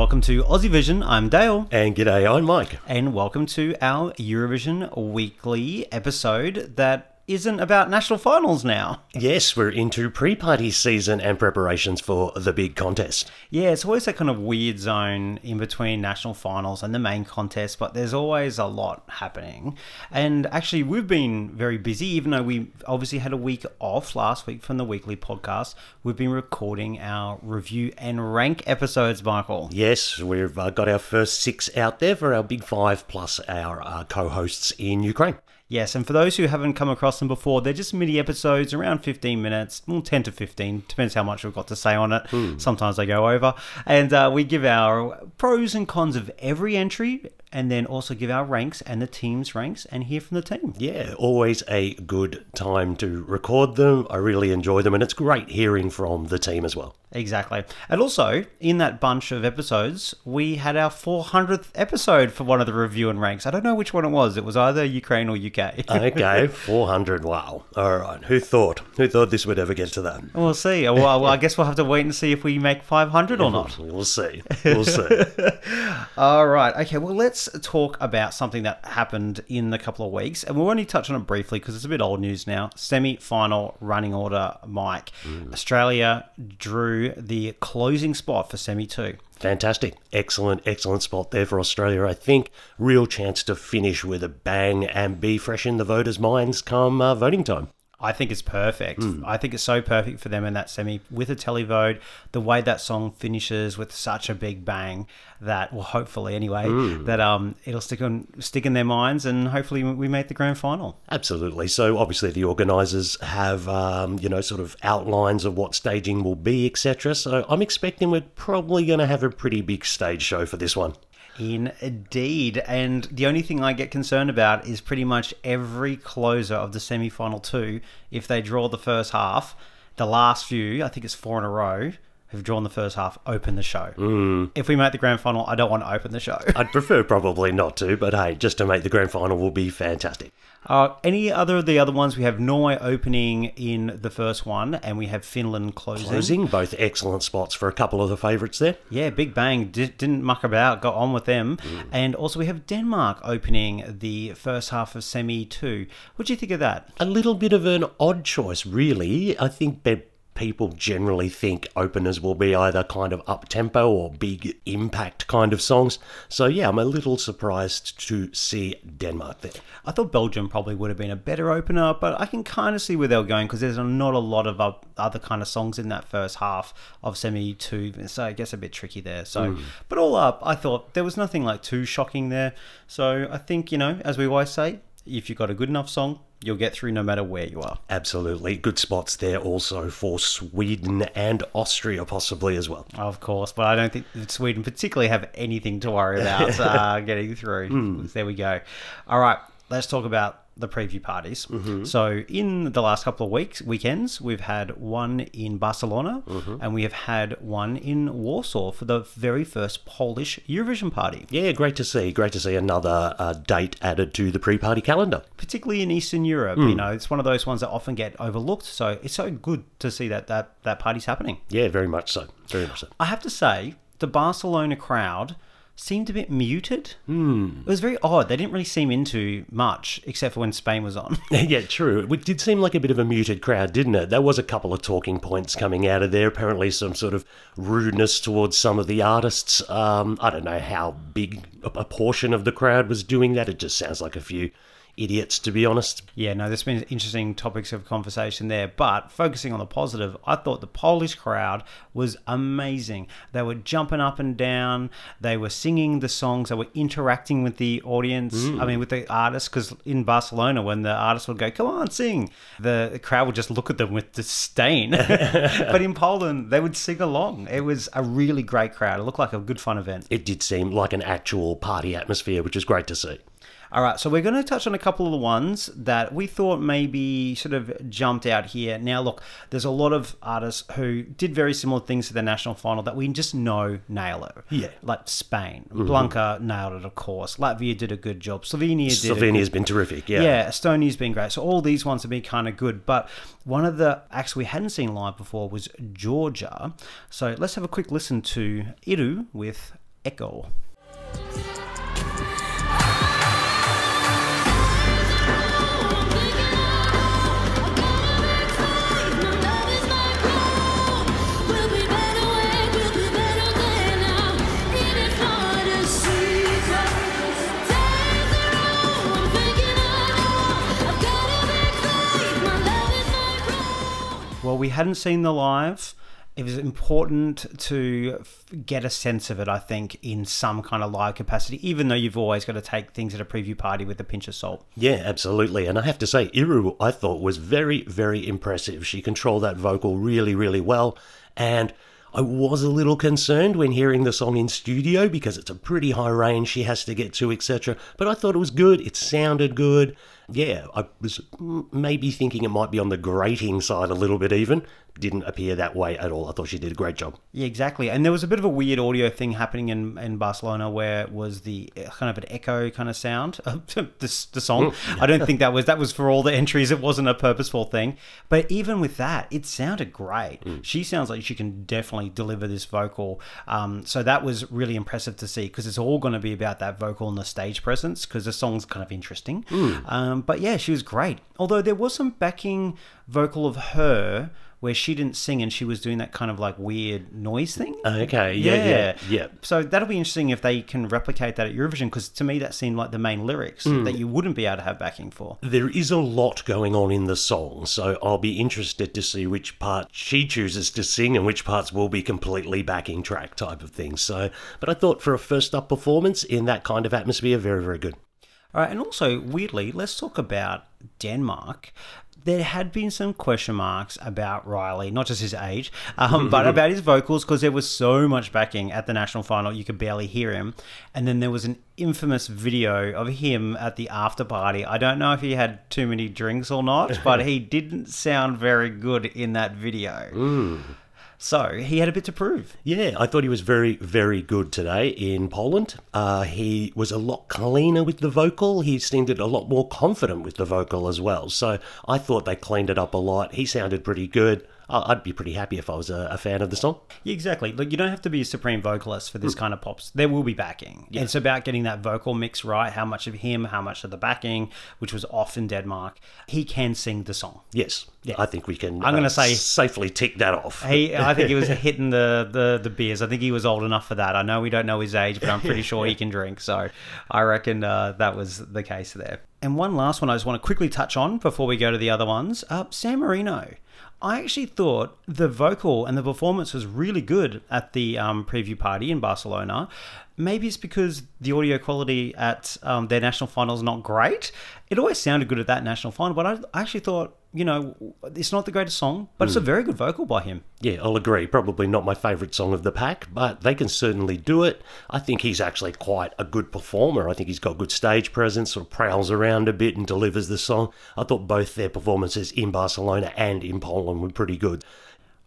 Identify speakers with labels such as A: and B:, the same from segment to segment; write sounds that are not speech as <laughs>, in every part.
A: Welcome to Aussie Vision. I'm Dale.
B: And g'day, I'm Mike.
A: And welcome to our Eurovision weekly episode that isn't about national finals now.
B: Yes, we're into pre party season and preparations for the big contest.
A: Yeah, it's always that kind of weird zone in between national finals and the main contest, but there's always a lot happening. And actually, we've been very busy, even though we obviously had a week off last week from the weekly podcast. We've been recording our review and rank episodes, Michael.
B: Yes, we've uh, got our first six out there for our big five plus our uh, co hosts in Ukraine.
A: Yes, and for those who haven't come across them before, they're just mini episodes, around 15 minutes, well, 10 to 15, depends how much we've got to say on it. Sometimes they go over. And uh, we give our pros and cons of every entry, and then also give our ranks and the team's ranks and hear from the team.
B: Yeah, always a good time to record them. I really enjoy them, and it's great hearing from the team as well.
A: Exactly. And also, in that bunch of episodes, we had our 400th episode for one of the review and ranks. I don't know which one it was. It was either Ukraine or UK.
B: Okay, <laughs> 400. Wow. All right. Who thought? Who thought this would ever get to that?
A: we'll see. Well, I guess we'll have to wait and see if we make 500 or not. <laughs>
B: We'll see. We'll see. <laughs>
A: All right. Okay. Well, let's talk about something that happened in the couple of weeks, and we'll only touch on it briefly because it's a bit old news now. Semi-final running order, Mike. Australia drew the closing spot for semi two.
B: Fantastic. Excellent, excellent spot there for Australia, I think. Real chance to finish with a bang and be fresh in the voters' minds come uh, voting time.
A: I think it's perfect. I think it's so perfect for them in that semi with a televote. The way that song finishes with such a big bang that, well, hopefully anyway, that um it'll stick on stick in their minds, and hopefully we make the grand final.
B: Absolutely. So obviously the organisers have, um, you know, sort of outlines of what staging will be, etc. So I'm expecting we're probably going to have a pretty big stage show for this one.
A: Indeed. And the only thing I get concerned about is pretty much every closer of the semi final two, if they draw the first half, the last few, I think it's four in a row, who've drawn the first half, open the show. Mm. If we make the grand final, I don't want to open the show.
B: I'd prefer probably not to, but hey, just to make the grand final will be fantastic.
A: Uh, any other of the other ones? We have Norway opening in the first one, and we have Finland closing.
B: Closing, both excellent spots for a couple of the favourites there.
A: Yeah, Big Bang di- didn't muck about, got on with them. And also we have Denmark opening the first half of semi two. What do you think of that?
B: A little bit of an odd choice, really. I think people generally think openers will be either kind of up tempo or big impact kind of songs. So, yeah, I'm a little surprised to see Denmark there.
A: I thought Belgium probably would have been a better opener, but I can kind of see where they're going because there's not a lot of other kind of songs in that first half of semi two, so I guess a bit tricky there. So, hmm. but all up, I thought there was nothing like too shocking there. So I think you know, as we always say, if you've got a good enough song, you'll get through no matter where you are.
B: Absolutely. Good spots there also for Sweden and Austria, possibly as well.
A: Of course, but I don't think Sweden particularly have anything to worry about <laughs> uh, getting through. There we go. All right, let's talk about the preview parties. Mm-hmm. So, in the last couple of weeks, weekends, we've had one in Barcelona mm-hmm. and we have had one in Warsaw for the very first Polish Eurovision party,
B: Yeah, great to see. Great to see another uh, date added to the pre party calendar.
A: particularly in Eastern Europe. Mm. You know, it's one of those ones that often get overlooked. So, it's so good to see that that, that party's happening.
B: Yeah, very much so. Very much so.
A: I have to say, the Barcelona crowd seemed a bit muted. Mm. It was very odd. They didn't really seem into much, except for when Spain was on. <laughs>
B: Yeah, true. It did seem like a bit of a muted crowd, didn't it? There was a couple of talking points coming out of there. Apparently, some sort of rudeness towards some of the artists. Um, I don't know how big a a portion of the crowd was doing that. It just sounds like a few idiots, to be honest.
A: yeah, no, there's been interesting topics of conversation there. But focusing on the positive, I thought the Polish crowd was amazing. They were jumping up and down. They were singing the songs. They were interacting with the audience. I mean, with the artists. Because in Barcelona, when the artists would go, "Come on, sing," the crowd would just look at them with disdain. <laughs> but in Poland, they would sing along. It was a really great crowd. It looked like a good fun event.
B: It did seem like an actual party atmosphere, which is great to see.
A: All right, so we're going to touch on a couple of the ones that we thought maybe sort of jumped out here. Now, look, there's a lot of artists who did very similar things to the national final that we just know nail it.
B: Yeah.
A: Like Spain. Mm-hmm. Blanca nailed it, of course. Latvia did a good job. Slovenia did
B: Slovenia's been terrific. Yeah.
A: yeah, Estonia's been great. So all these ones have been kind of good. But one of the acts we hadn't seen live before was Georgia. So let's have a quick listen to Iru with Echo. Hadn't seen the live. It was important to get a sense of it, I think, in some kind of live capacity, even though you've always got to take things at a preview party with a pinch of salt.
B: Yeah, absolutely. And I have to say, Iru, I thought was very, very impressive. She controlled that vocal really, really well. And I was a little concerned when hearing the song in studio because it's a pretty high range she has to get to, etc. But I thought it was good. It sounded good. Yeah, I was mm, maybe thinking it might be on the grating side a little bit even. Didn't appear that way at all. I thought she did a great job.
A: Yeah, exactly. And there was a bit of a weird audio thing happening in, in Barcelona where it was the uh, kind of an echo kind of sound. <laughs> the, the song. I don't think that was that was for all the entries. It wasn't a purposeful thing. But even with that, it sounded great. She sounds like she can definitely deliver this vocal. Um, so that was really impressive to see because it's all going to be about that vocal and the stage presence because the song's kind of interesting. Um, but yeah, she was great. Although there was some backing vocal of her where she didn't sing and she was doing that kind of like weird noise thing.
B: Okay, yeah, yeah, yeah.
A: So that'll be interesting if they can replicate that at Eurovision because to me that seemed like the main lyrics
B: Hmm.
A: that you wouldn't be able to have backing for.
B: There is a lot going on in the song, so I'll be interested to see which part she chooses to sing and which parts will be completely backing track type of thing. So, but I thought for a first up performance in that kind of atmosphere, very, very good.
A: All right, and also weirdly, let's talk about Denmark. There had been some question marks about Reiley, not just his age, um, but <laughs> about his vocals because there was so much backing at the national final you could barely hear him. And then there was an infamous video of him at the after party. I don't know if he had too many drinks or not, but <laughs> he didn't sound very good in that video. So he had a bit to prove.
B: Yeah, I thought he was very, very good today in Poland. Uh, he was a lot cleaner with the vocal. He seemed a lot more confident with the vocal as well. So I thought they cleaned it up a lot. He sounded pretty good. I'd be pretty happy if I was a, a fan of the song.
A: Yeah, exactly. Look, you don't have to be a supreme vocalist for this kind of pops. There will be backing. It's about getting that vocal mix right. How much of him, how much of the backing, which was off in Denmark. He can sing the song.
B: Yes, I think we can.
A: I'm gonna
B: uh,
A: say-
B: safely tick that off.
A: He, I think he was <laughs> hitting the, the, the beers. I think he was old enough for that. I know we don't know his age, but I'm pretty sure he <laughs> can drink. So I reckon uh, that was the case there. And one last one I just want to quickly touch on before we go to the other ones. Uh, San Marino. I actually thought the vocal and the performance was really good at the um, preview party in Barcelona. Maybe it's because the audio quality at um, their national final is not great. It always sounded good at that national final, but I I actually thought, you know, it's not the greatest song, but it's a very good vocal by him.
B: Yeah, I'll agree. Probably not my favourite song of the pack, but they can certainly do it. I think he's actually quite a good performer. I think he's got good stage presence, sort of prowls around a bit and delivers the song. I thought both their performances in Barcelona and in Poland were pretty good.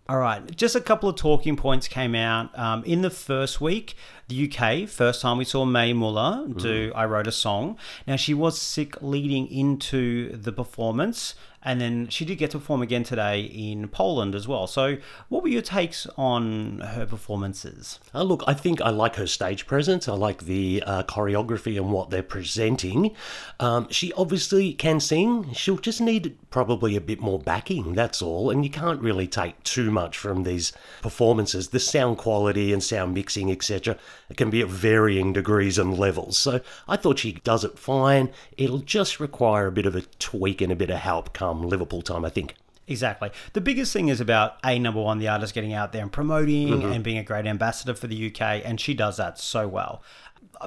A: All right, just a couple of talking points came out um, in the first week. The UK, first time we saw Mae Muller do "I Wrote a Song." Now she was sick leading into the performance, and then she did get to perform again today in Poland as well. So, what were your takes on her performances?
B: Uh, look, I think I like her stage presence. I like the uh, choreography and what they're presenting. Um, she obviously can sing. She'll just need probably a bit more backing, that's all. And you can't really take too much from these performances. The sound quality and sound mixing, etc., it can be at varying degrees and levels. So I thought she does it fine. It'll just require a bit of a tweak and a bit of help come Liverpool time, I think.
A: Exactly. The biggest thing is about a number one, the artist getting out there and promoting mm-hmm. and being a great ambassador for the UK, and she does that so well.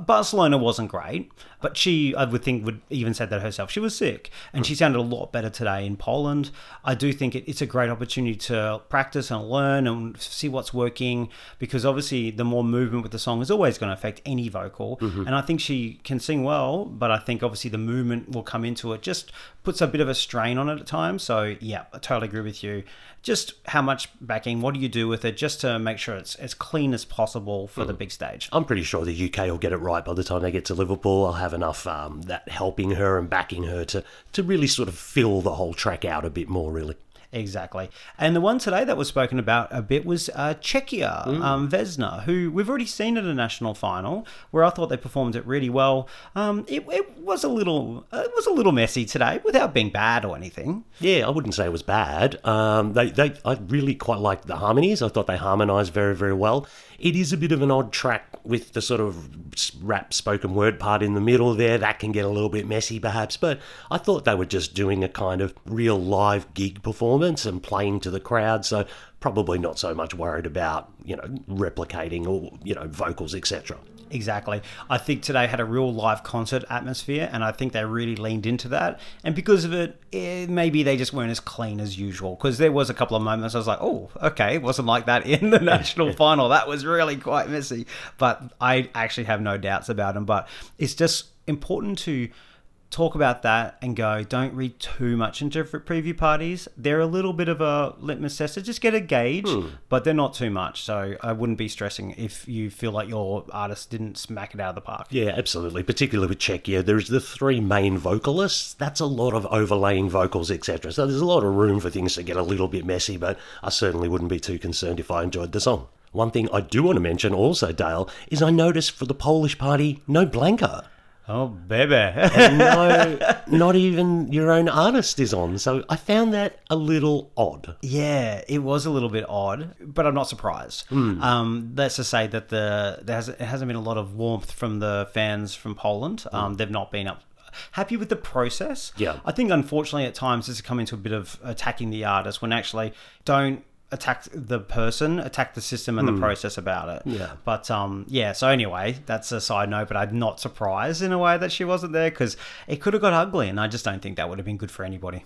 A: Barcelona wasn't great, but she, I would think, would even said that herself. She was sick, and she sounded a lot better today in Poland. I do think it, it's a great opportunity to practice and learn and see what's working because obviously the more movement with the song is always going to affect any vocal. Mm-hmm. And I think she can sing well, but I think obviously the movement will come into it. Just puts a bit of a strain on it at times. So yeah, I totally agree with you. Just how much backing? What do you do with it? Just to make sure it's as clean as possible for the big stage.
B: I'm pretty sure the UK will get it right by the time they get to Liverpool. I'll have enough um, that helping her and backing her to, to really sort of fill the whole track out a bit more, really.
A: Exactly. And the one today that was spoken about a bit was uh, Czechia, um, Vesna, who we've already seen at a national final, where I thought they performed it really well. Um, it, it was a little, uh, it was a little messy today, without being bad or anything.
B: Yeah, I wouldn't say it was bad. Um, they, they, I really quite liked the harmonies. I thought they harmonised very, very well. It is a bit of an odd track with the sort of rap spoken word part in the middle there. That can get a little bit messy, perhaps. But I thought they were just doing a kind of real live gig performance and playing to the crowd. So probably not so much worried about you know replicating or you know vocals, etc.
A: Exactly. I think today had a real live concert atmosphere, and I think they really leaned into that. And because of it, eh, maybe they just weren't as clean as usual. Because there was a couple of moments I was like, "Oh, okay, it wasn't like that in the <laughs> national <laughs> final. That was really quite messy." But I actually have no doubts about them. But it's just important to talk about that and go, don't read too much into preview parties. They're a little bit of a litmus test to just get a gauge, hmm. but they're not too much. So I wouldn't be stressing if you feel like your artist didn't smack it out of the park.
B: Yeah, absolutely. Particularly with Czechia, there's the three main vocalists. That's a lot of overlaying vocals, etc. So there's a lot of room for things to get a little bit messy, but I certainly wouldn't be too concerned if I enjoyed the song. One thing I do want to mention also, Dale, is I noticed for the Polish party, no Blanka.
A: Oh, baby.
B: no, <laughs> not even your own artist is on. So I found that a little odd.
A: Yeah, it was a little bit odd, but I'm not surprised. Um, let's just say that the there has, it hasn't been a lot of warmth from the fans from Poland. Um, They've not been up happy with the process.
B: Yeah.
A: I think unfortunately at times it's come into a bit of attacking the artist when actually don't attack the person, attack the system and the process about it.
B: Yeah.
A: But um, yeah. So anyway, that's a side note. But I'm not surprised in a way that she wasn't there because it could have got ugly, and I just don't think that would have been good for anybody.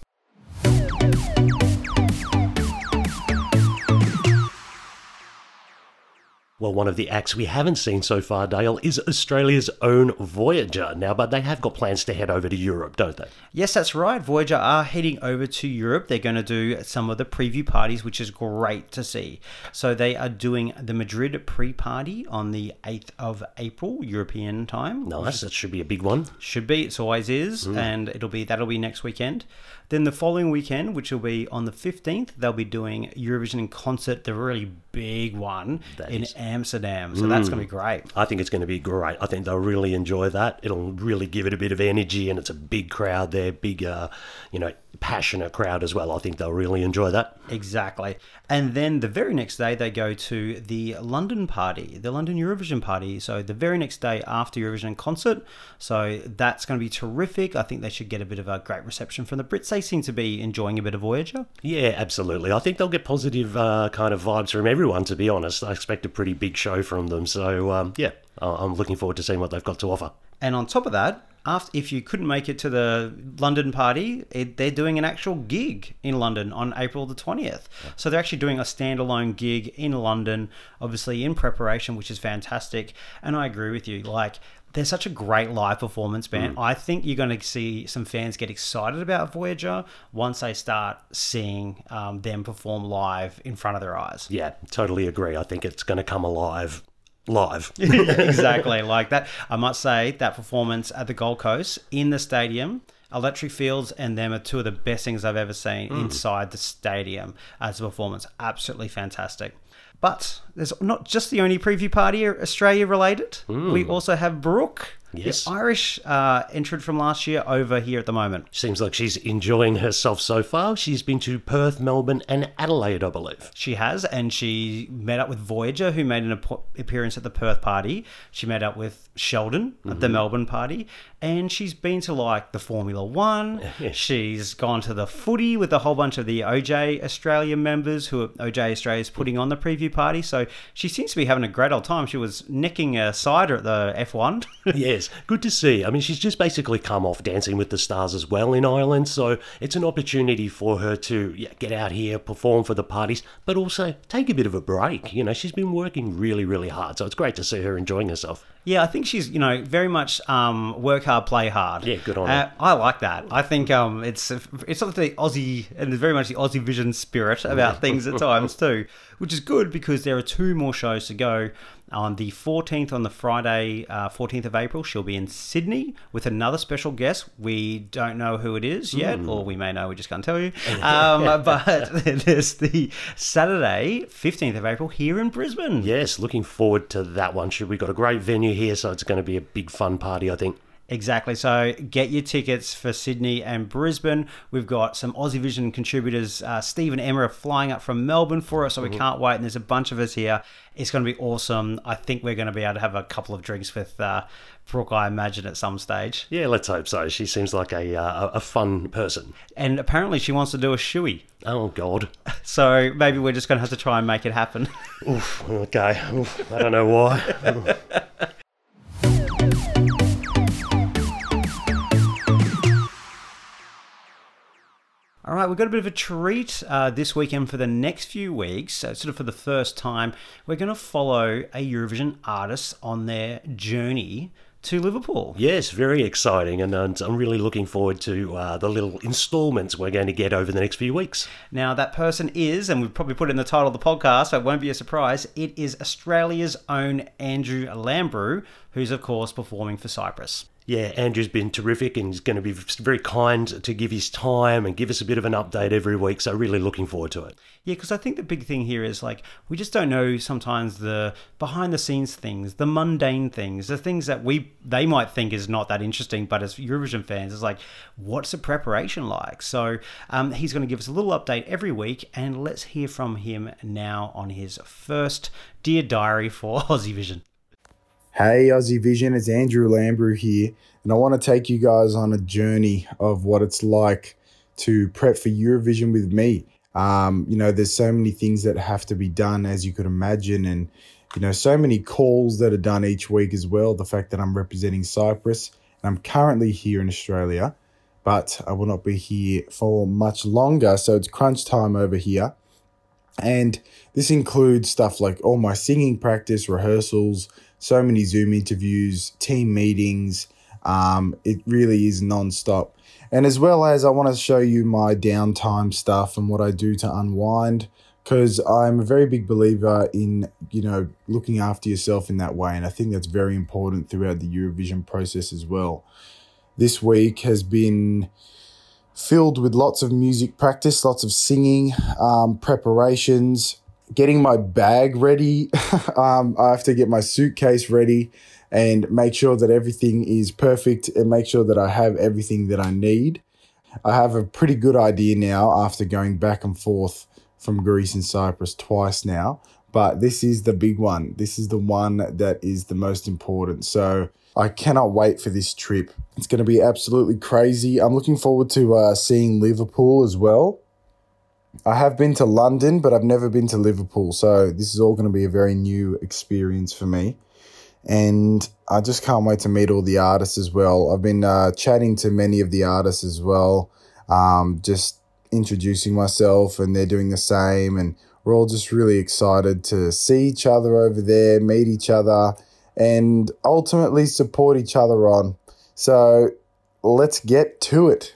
B: Well, one of the acts we haven't seen so far, Dale, is Australia's own Voyager. Now, but they have got plans to head over to Europe, don't they?
A: Yes, that's right. Voyager are heading over to Europe. They're going to do some of the preview parties, which is great to see. So they are doing the Madrid pre-party on the 8th of April, European time.
B: Nice. That should be a big one.
A: Should be. It always is, mm. and it'll be that'll be next weekend. Then the following weekend, which will be on the 15th, they'll be doing Eurovision in concert, the really big one in
B: is-
A: Amsterdam. So that's going to be great.
B: I think it's going to be great. I think they'll really enjoy that. It'll really give it a bit of energy, and it's a big crowd there, big, uh, you know, passionate crowd as well. I think they'll really enjoy that.
A: Exactly. And then the very next day, they go to the London party, the London Eurovision party. So the very next day after Eurovision concert. So that's going to be terrific. I think they should get a bit of a great reception from the Brits. They seem to be enjoying a bit of Voyager.
B: Yeah, absolutely. I think they'll get positive uh, kind of vibes from everyone, to be honest. I expect a pretty big show from them. So, um, yeah, I'm looking forward to seeing what they've got to offer.
A: And on top of that, after if you couldn't make it to the London party, it, they're doing an actual gig in London on April the 20th. So they're actually doing a standalone gig in London, obviously in preparation, which is fantastic. And I agree with you. Like, they're such a great live performance band. I think you're going to see some fans get excited about Voyager once they start seeing um, them perform live in front of their eyes.
B: Yeah, totally agree. I think it's going to come alive live. <laughs>
A: exactly like that. I must say that performance at the Gold Coast in the stadium, Electric Fields, and them are two of the best things I've ever seen mm. inside the stadium as a performance. Absolutely fantastic. But there's not just the only preview party Australia related. Mm. We also have Brooke.
B: Yes.
A: The Irish uh, entered from last year over here at the moment.
B: Seems like she's enjoying herself so far. She's been to Perth, Melbourne, and Adelaide, I believe.
A: She has, and she met up with Voyager, who made an ap- appearance at the Perth party. She met up with Sheldon at the Melbourne party, and she's been to like the Formula One. <laughs> She's gone to the footy with a whole bunch of the OGAE Australia members who are, OGAE Australia is putting on the preview party. So she seems to be having a great old time. She was nicking a cider at the F1. <laughs>
B: yes, good to see. I mean, she's just basically come off Dancing with the Stars as well in Ireland, so it's an opportunity for her to yeah, get out here, perform for the parties, but also take a bit of a break. You know, she's been working really, really hard, so it's great to see her enjoying herself.
A: Yeah, I think she's you know very much um, work hard, play hard.
B: Yeah, good on her.
A: Uh, I like that. I think um, it's it's sort of the Aussie and very much the Aussie Vision spirit about things at times too, which is good because there are two more shows to go. On the 14th, on the Friday, uh, 14th of April, she'll be in Sydney with another special guest. We don't know who it is yet, or we may know, we just can't tell you. <laughs> Um, but <laughs> there's the Saturday, 15th of April, here in Brisbane.
B: Yes, looking forward to that one. We've got a great venue here, so it's going to be a big fun party, I think.
A: Exactly. So get your tickets for Sydney and Brisbane. We've got some Aussie Vision contributors. Uh, Steve and Emma are flying up from Melbourne for us, so we can't wait. And there's a bunch of us here. It's going to be awesome. I think we're going to be able to have a couple of drinks with uh, Brooke, I imagine, at some stage.
B: Yeah, let's hope so. She seems like a uh, a fun person.
A: And apparently, she wants to do a shoey.
B: Oh God. <laughs>
A: So maybe we're just going to have to try and make it happen.
B: Oof. Okay. Oof, I don't know why. <laughs>
A: All right, we've got a bit of a treat uh, this weekend for the next few weeks. So, sort of for the first time, we're going to follow a Eurovision artist on their journey to Liverpool.
B: yes, very exciting, and, and I'm really looking forward to uh, the little instalments we're going to get over the next few weeks.
A: Now, that person is, and we've probably put it in the title of the podcast, so it won't be a surprise, it is Australia's own Andrew Lambrou, who's, of course, performing for Cyprus.
B: Yeah, Andrew's been terrific and he's going to be very kind to give his time and give us a bit of an update every week. So, really looking forward to it.
A: Yeah, because I think the big thing here is like we just don't know sometimes the behind the scenes things, the mundane things, the things that we they might think is not that interesting, but as Eurovision fans, it's like what's the preparation like? So um, he's going to give us a little update every week, and let's hear from him now on his first Dear Diary for <laughs> Aussie Vision.
C: Hey Aussie Vision, it's Andrew Lambrou here, and I want to take you guys on a journey of what it's like to prep for Eurovision with me. Um, you know, there's so many things that have to be done, as you could imagine, and you know, so many calls that are done each week as well. The fact that I'm representing Cyprus, and I'm currently here in Australia, but I will not be here for much longer, so it's crunch time over here. And this includes stuff like all my singing practice, rehearsals, so many Zoom interviews, team meetings. Um, it really is non-stop. And as well as I want to show you my downtime stuff and what I do to unwind because I'm a very big believer in, you know, looking after yourself in that way. And I think that's very important throughout the Eurovision process as well. This week has been filled with lots of music practice, lots of singing, um, preparations, getting my bag ready. <laughs> um, I have to get my suitcase ready and make sure that everything is perfect and make sure that I have everything that I need. I have a pretty good idea now after going back and forth from Greece and Cyprus twice now, but this is the big one. This is the one that is the most important. So I cannot wait for this trip. It's going to be absolutely crazy. I'm looking forward to uh, seeing Liverpool as well. I have been to London, but I've never been to Liverpool. So this is all going to be a very new experience for me. And I just can't wait to meet all the artists as well. I've been uh, chatting to many of the artists as well, um, just introducing myself, and they're doing the same. And we're all just really excited to see each other over there, meet each other, and ultimately support each other on. So let's get to it.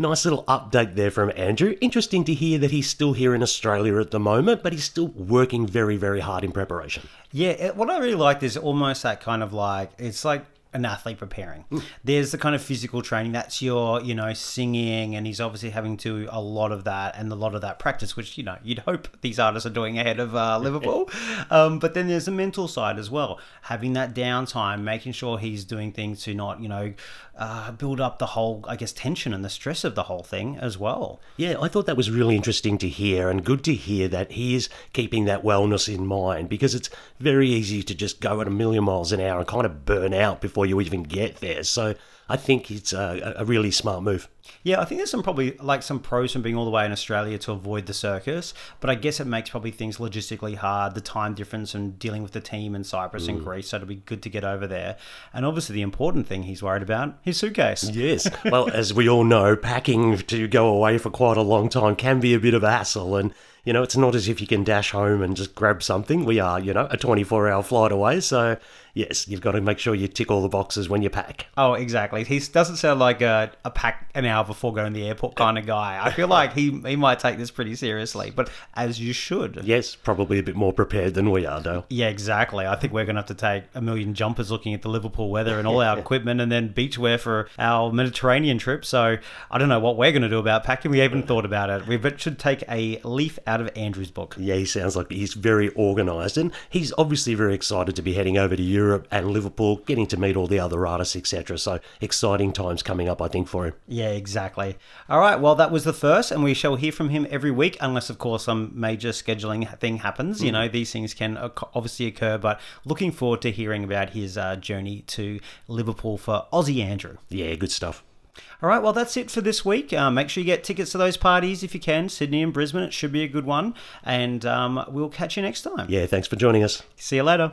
B: Nice little update there from Andrew. Interesting to hear that he's still here in Australia at the moment, but he's still working very, very hard in preparation.
A: Yeah, it, what I really liked is almost that kind of like it's like an athlete preparing. There's the kind of physical training. That's your, you know, singing, and he's obviously having to a lot of that and a lot of that practice, which you know you'd hope these artists are doing ahead of uh, Liverpool. <laughs> um, but then there's the mental side as well, having that downtime, making sure he's doing things to not, you know, uh, build up the whole, I guess, tension and the stress of the whole thing as well.
B: Yeah, I thought that was really interesting to hear and good to hear that he is keeping that wellness in mind because it's very easy to just go at a million miles an hour and kind of burn out before you even get there. So I think it's a, a really smart move.
A: Yeah, I think there's some probably like some pros from being all the way in Australia to avoid the circus, but I guess it makes probably things logistically hard, the time difference and dealing with the team in Cyprus and mm. Greece, so it'll be good to get over there. And obviously the important thing he's worried about, his suitcase.
B: Yes. <laughs> Well, as we all know, packing to go away for quite a long time can be a bit of a hassle. And, you know, it's not as if you can dash home and just grab something. We are, you know, a 24 hour flight away. So, yes, you've got to make sure you tick all the boxes when you pack.
A: Oh, exactly. He doesn't sound like a, a pack an hour before going to the airport kind of guy. I feel like he, he might take this pretty seriously, but as you should.
B: Yes, probably a bit more prepared than we are, though.
A: Yeah, exactly. I think we're going to have to take a million jumpers looking at the Liverpool weather and all our <laughs> equipment and then beachwear for our Mediterranean trip. So I don't know what we're going to do about packing. We haven't thought about it. We should take a leaf out of Andrew's book.
B: Yeah, he sounds like he's very organised and he's obviously very excited to be heading over to Europe and Liverpool, getting to meet all the other artists, etc. So exciting times coming up, I think, for him.
A: Yeah, exactly. All right, well, that was the first, and we shall hear from him every week, unless, of course, some major scheduling thing happens. You know, these things can obviously occur, but looking forward to hearing about his uh, journey to Liverpool for Aussie Andrew.
B: Yeah, good stuff.
A: All right, well, that's it for this week. Uh, make sure you get tickets to those parties if you can. Sydney and Brisbane, it should be a good one. And um, we'll catch you next time.
B: Yeah, thanks for joining us.
A: See you later.